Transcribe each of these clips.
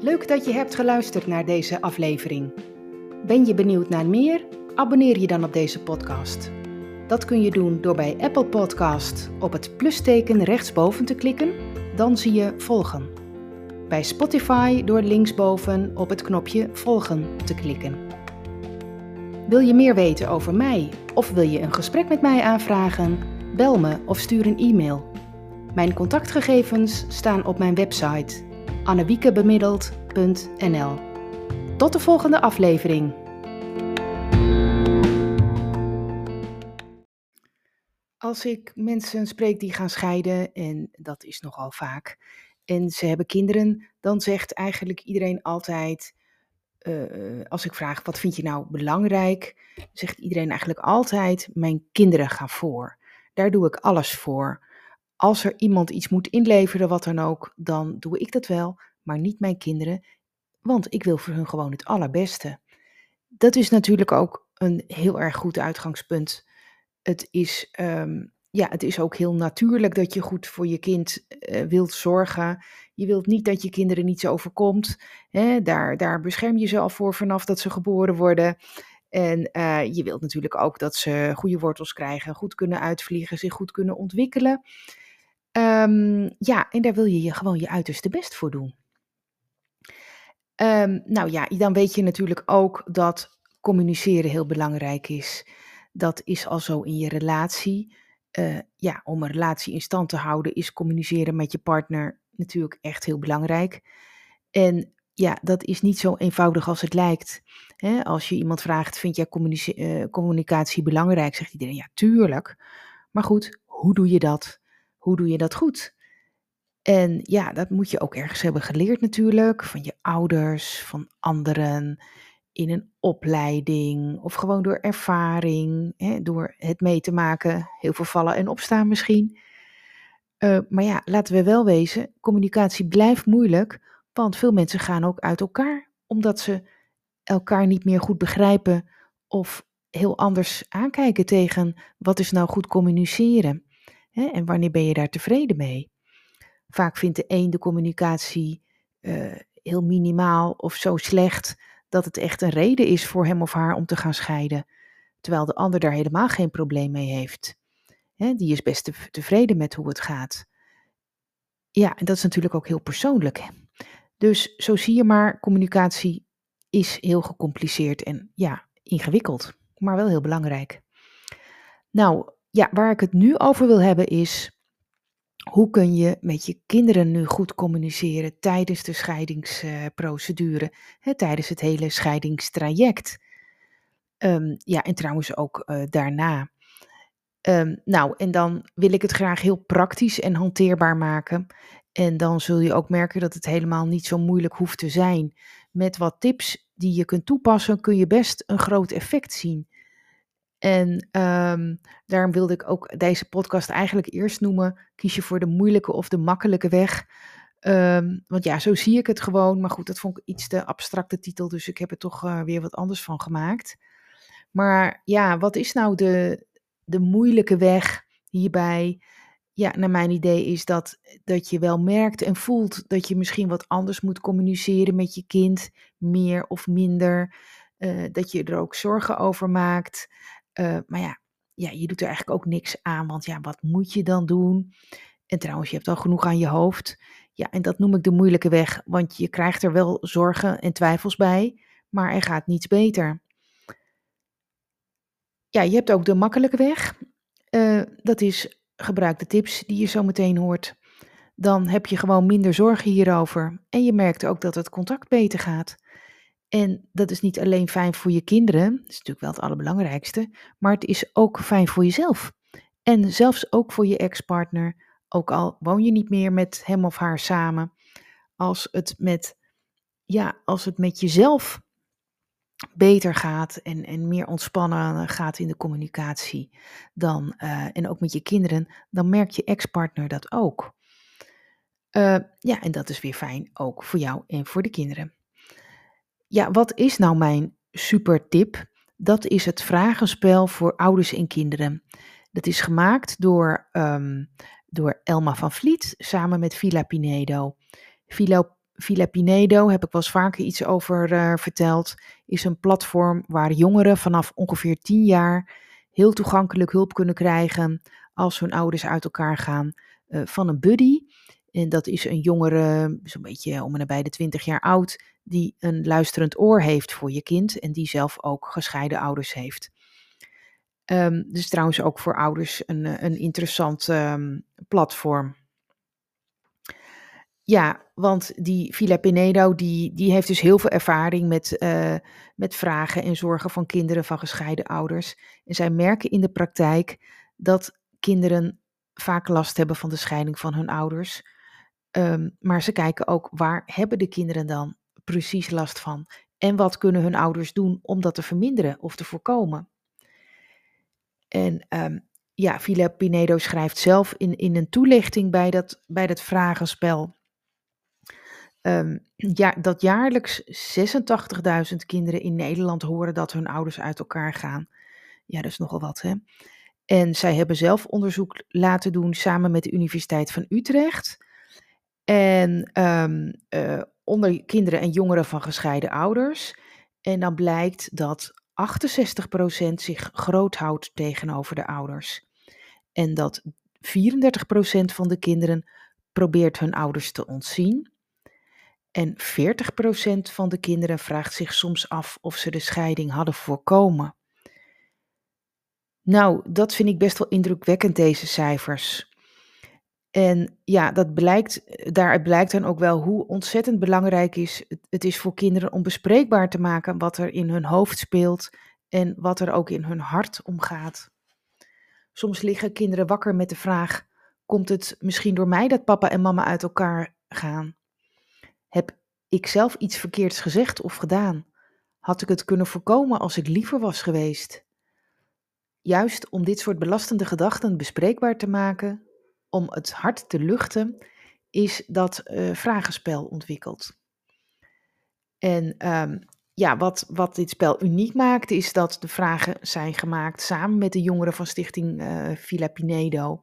Leuk dat je hebt geluisterd naar deze aflevering. Ben je benieuwd naar meer? Abonneer je dan op deze podcast. Dat kun je doen door bij Apple Podcast op het plusteken rechtsboven te klikken, dan zie je volgen. Bij Spotify door linksboven op het knopje volgen te klikken. Wil je meer weten over mij of wil je een gesprek met mij aanvragen? Bel me of stuur een e-mail. Mijn contactgegevens staan op mijn website annewiekebemiddeld.nl. Tot de volgende aflevering. Als ik mensen spreek die gaan scheiden, en dat is nogal vaak, en ze hebben kinderen, dan zegt eigenlijk iedereen altijd, uh, als ik vraag wat vind je nou belangrijk, zegt iedereen eigenlijk altijd, mijn kinderen gaan voor. Daar doe ik alles voor. Als er iemand iets moet inleveren, wat dan ook, dan doe ik dat wel, maar niet mijn kinderen, want ik wil voor hun gewoon het allerbeste. Dat is natuurlijk ook een heel erg goed uitgangspunt. Het is, ehm, ja, het is ook heel natuurlijk dat je goed voor je kind uh, wilt zorgen. Je wilt niet dat je kinderen niets overkomt. Hè? Daar, daar bescherm je ze al voor vanaf dat ze geboren worden. En uh, je wilt natuurlijk ook dat ze goede wortels krijgen, goed kunnen uitvliegen, zich goed kunnen ontwikkelen. Um, ja, en daar wil je je gewoon je uiterste best voor doen. Um, nou ja, dan weet je natuurlijk ook dat communiceren heel belangrijk is. Dat is al zo in je relatie. Uh, ja, om een relatie in stand te houden is communiceren met je partner natuurlijk echt heel belangrijk. En ja, dat is niet zo eenvoudig als het lijkt. Als je iemand vraagt, vind jij uh, communicatie belangrijk? Zegt iedereen, ja, tuurlijk. Maar goed, hoe doe je dat? Hoe doe je dat goed? En ja, dat moet je ook ergens hebben geleerd natuurlijk, van je ouders, van anderen, in een opleiding of gewoon door ervaring, hè, door het mee te maken, heel veel vallen en opstaan misschien. Uh, maar ja, laten we wel wezen, communicatie blijft moeilijk, want veel mensen gaan ook uit elkaar, omdat ze elkaar niet meer goed begrijpen of heel anders aankijken tegen wat is nou goed communiceren. Hè, en wanneer ben je daar tevreden mee? Vaak vindt de een de communicatie uh, heel minimaal of zo slecht dat het echt een reden is voor hem of haar om te gaan scheiden, terwijl de ander daar helemaal geen probleem mee heeft. Hè, die is best te, tevreden met hoe het gaat. Ja, en dat is natuurlijk ook heel persoonlijk. Dus zo zie je maar, communicatie is heel gecompliceerd en ja, ingewikkeld, maar wel heel belangrijk. Nou, ja, waar ik het nu over wil hebben is hoe kun je met je kinderen nu goed communiceren tijdens de scheidingsprocedure, uh, tijdens het hele scheidingstraject? Um, ja, en trouwens ook uh, daarna. Um, nou, en dan wil ik het graag heel praktisch en hanteerbaar maken. En dan zul je ook merken dat het helemaal niet zo moeilijk hoeft te zijn. Met wat tips die je kunt toepassen, kun je best een groot effect zien. En um, daarom wilde ik ook deze podcast eigenlijk eerst noemen: kies je voor de moeilijke of de makkelijke weg. Um, want ja, zo zie ik het gewoon. Maar goed, dat vond ik iets te abstracte titel, dus ik heb er toch uh, weer wat anders van gemaakt. Maar ja, wat is nou de, de moeilijke weg hierbij? Ja, naar mijn idee is dat, dat je wel merkt en voelt dat je misschien wat anders moet communiceren met je kind, meer of minder. Uh, dat je er ook zorgen over maakt. Uh, maar ja, ja, je doet er eigenlijk ook niks aan, want ja, wat moet je dan doen? En trouwens, je hebt al genoeg aan je hoofd. Ja, en dat noem ik de moeilijke weg, want je krijgt er wel zorgen en twijfels bij, maar er gaat niets beter. Ja, je hebt ook de makkelijke weg. Uh, dat is gebruik de tips die je zo meteen hoort. Dan heb je gewoon minder zorgen hierover. En je merkt ook dat het contact beter gaat. En dat is niet alleen fijn voor je kinderen, dat is natuurlijk wel het allerbelangrijkste, maar het is ook fijn voor jezelf. En zelfs ook voor je ex-partner, ook al woon je niet meer met hem of haar samen, als het met, ja, als het met jezelf beter gaat en, en meer ontspannen gaat in de communicatie dan, uh, en ook met je kinderen, dan merkt je ex-partner dat ook. Uh, ja, en dat is weer fijn ook voor jou en voor de kinderen. Ja, wat is nou mijn super tip? Dat is het vragenspel voor ouders en kinderen. Dat is gemaakt door, um, door Elma van Vliet samen met Villa Pinedo. Villa, Villa Pinedo, heb ik wel eens vaker iets over uh, verteld, is een platform waar jongeren vanaf ongeveer 10 jaar heel toegankelijk hulp kunnen krijgen als hun ouders uit elkaar gaan uh, van een buddy. En dat is een jongere, zo'n beetje om en nabij de 20 jaar oud, die een luisterend oor heeft voor je kind en die zelf ook gescheiden ouders heeft. Um, dus trouwens ook voor ouders een, een interessant um, platform. Ja, want die Villa Pinedo, die, die heeft dus heel veel ervaring met, uh, met vragen en zorgen van kinderen van gescheiden ouders. En zij merken in de praktijk dat kinderen vaak last hebben van de scheiding van hun ouders. Um, maar ze kijken ook waar hebben de kinderen dan precies last van? En wat kunnen hun ouders doen om dat te verminderen of te voorkomen? En um, ja, Villa Pinedo schrijft zelf in, in een toelichting bij dat, bij dat vragenspel Um, ja, dat jaarlijks 86.000 kinderen in Nederland horen dat hun ouders uit elkaar gaan. Ja, dat is nogal wat, hè? En zij hebben zelf onderzoek laten doen samen met de Universiteit van Utrecht. En um, uh, onder kinderen en jongeren van gescheiden ouders. En dan blijkt dat 68% zich groot houdt tegenover de ouders. En dat 34% van de kinderen probeert hun ouders te ontzien. En 40% van de kinderen vraagt zich soms af of ze de scheiding hadden voorkomen. Nou, dat vind ik best wel indrukwekkend, deze cijfers. En ja, dat blijkt, daaruit blijkt dan ook wel hoe ontzettend belangrijk is, het is voor kinderen om bespreekbaar te maken wat er in hun hoofd speelt en wat er ook in hun hart omgaat. Soms liggen kinderen wakker met de vraag: komt het misschien door mij dat papa en mama uit elkaar gaan? Heb ik zelf iets verkeerds gezegd of gedaan? Had ik het kunnen voorkomen als ik liever was geweest? Juist om dit soort belastende gedachten bespreekbaar te maken, om het hart te luchten, is dat uh, vragenspel ontwikkeld. En um, ja, wat, wat dit spel uniek maakt, is dat de vragen zijn gemaakt samen met de jongeren van Stichting uh, Villa Pinedo.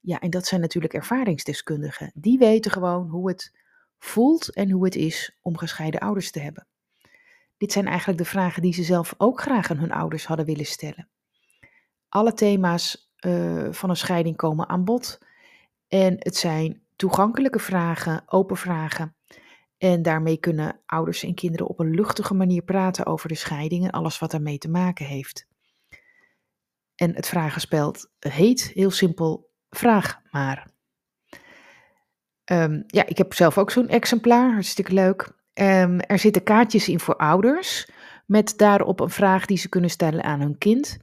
Ja, en dat zijn natuurlijk ervaringsdeskundigen. Die weten gewoon hoe het voelt en hoe het is om gescheiden ouders te hebben. Dit zijn eigenlijk de vragen die ze zelf ook graag aan hun ouders hadden willen stellen. Alle thema's uh, van een scheiding komen aan bod en het zijn toegankelijke vragen, open vragen. En daarmee kunnen ouders en kinderen op een luchtige manier praten over de scheiding en alles wat daarmee te maken heeft. En het vragenspel heet heel simpel: Vraag maar. Um, ja, ik heb zelf ook zo'n exemplaar, hartstikke leuk. Um, er zitten kaartjes in voor ouders, met daarop een vraag die ze kunnen stellen aan hun kind.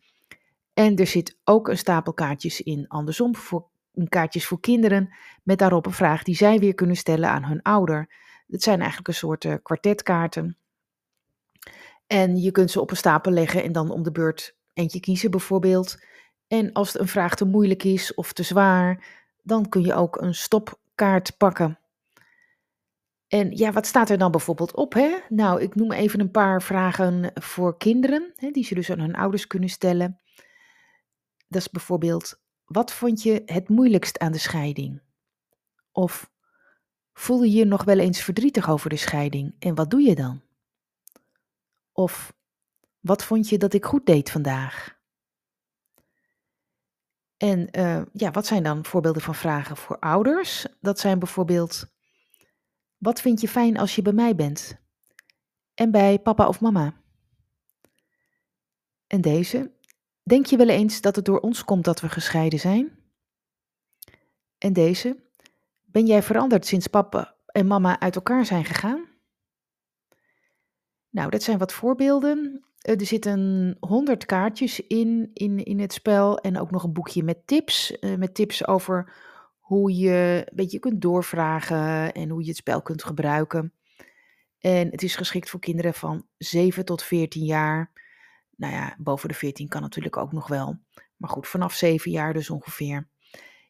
En er zit ook een stapel kaartjes in, andersom, voor, kaartjes voor kinderen, met daarop een vraag die zij weer kunnen stellen aan hun ouder. Het zijn eigenlijk een soort uh, kwartetkaarten. En je kunt ze op een stapel leggen en dan om de beurt eentje kiezen bijvoorbeeld. En als een vraag te moeilijk is of te zwaar, dan kun je ook een stop kaart pakken. En ja, wat staat er dan bijvoorbeeld op? Hè? Nou, ik noem even een paar vragen voor kinderen, hè, die ze dus aan hun ouders kunnen stellen. Dat is bijvoorbeeld, wat vond je het moeilijkst aan de scheiding? Of voel je je nog wel eens verdrietig over de scheiding en wat doe je dan? Of wat vond je dat ik goed deed vandaag? En uh, ja, wat zijn dan voorbeelden van vragen voor ouders? Dat zijn bijvoorbeeld: wat vind je fijn als je bij mij bent? En bij papa of mama? En deze: denk je wel eens dat het door ons komt dat we gescheiden zijn? En deze: ben jij veranderd sinds papa en mama uit elkaar zijn gegaan? Nou, dat zijn wat voorbeelden. Eh, er zitten 100 kaartjes in, in, in het spel en ook nog een boekje met tips. Uh, met tips over hoe je een beetje kunt doorvragen en hoe je het spel kunt gebruiken. En het is geschikt voor kinderen van 7 tot 14 jaar. Nou ja, boven de 14 kan natuurlijk ook nog wel. Maar goed, vanaf 7 jaar dus ongeveer.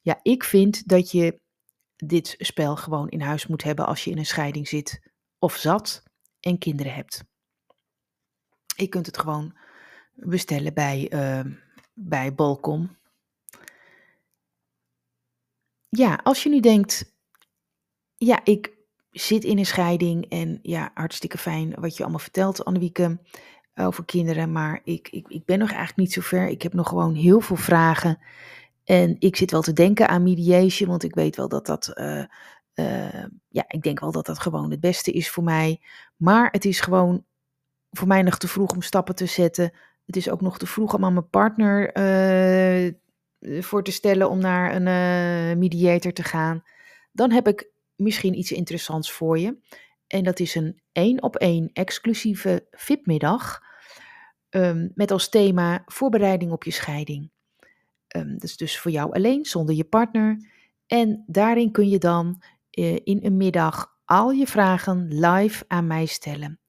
Ja, ik vind dat je dit spel gewoon in huis moet hebben als je in een scheiding zit of zat en kinderen hebt. Je kunt het gewoon bestellen bij, uh, bij Bolcom. Ja, als je nu denkt, ja, ik zit in een scheiding en ja, hartstikke fijn wat je allemaal vertelt, Annewieke, over kinderen. Maar ik, ik, ik ben nog eigenlijk niet zo ver. Ik heb nog gewoon heel veel vragen. En ik zit wel te denken aan mediation, want ik weet wel dat dat, uh, uh, ja, ik denk wel dat dat gewoon het beste is voor mij. Maar het is gewoon voor mij nog te vroeg om stappen te zetten. Het is ook nog te vroeg om aan mijn partner uh, voor te stellen om naar een mediator te gaan. Dan heb ik misschien iets interessants voor je. En dat is een één op één exclusieve VIP-middag. Um, met als thema voorbereiding op je scheiding. Um, dat is dus voor jou alleen, zonder je partner. En daarin kun je dan uh, in een middag al je vragen live aan mij stellen.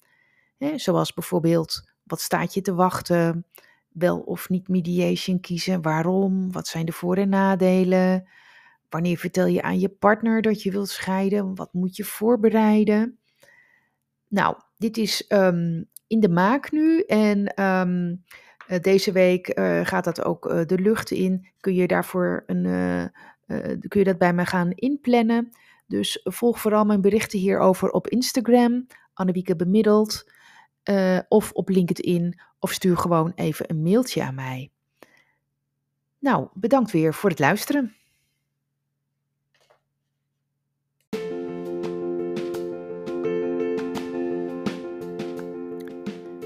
Zoals bijvoorbeeld, wat staat je te wachten? Wel of niet mediation kiezen? Waarom? Wat zijn de voor- en nadelen? Wanneer vertel je aan je partner dat je wilt scheiden? Wat moet je voorbereiden? Nou, dit is um, in de maak nu en um, deze week uh, gaat dat ook uh, de lucht in. Kun je daarvoor een, uh, kun je dat bij me gaan inplannen? Dus volg vooral mijn berichten hierover op Instagram, Annewieke Bemiddeld, of op LinkedIn, of stuur gewoon even een mailtje aan mij. Nou, bedankt weer voor het luisteren.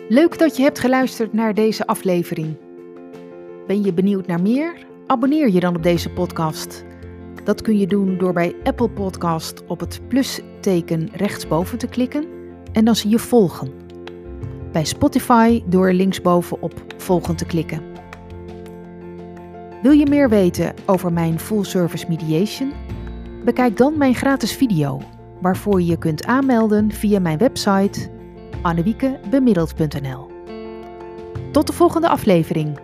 Leuk dat je hebt geluisterd naar deze aflevering. Ben je benieuwd naar meer? Abonneer je dan op deze podcast. Dat kun je doen door bij Apple Podcast op het plusteken rechtsboven te klikken en dan zie je volgen. Bij Spotify door linksboven op volgen te klikken. Wil je meer weten over mijn full service mediation? Bekijk dan mijn gratis video, waarvoor je je kunt aanmelden via mijn website annewiekebemiddeld.nl. Tot de volgende aflevering.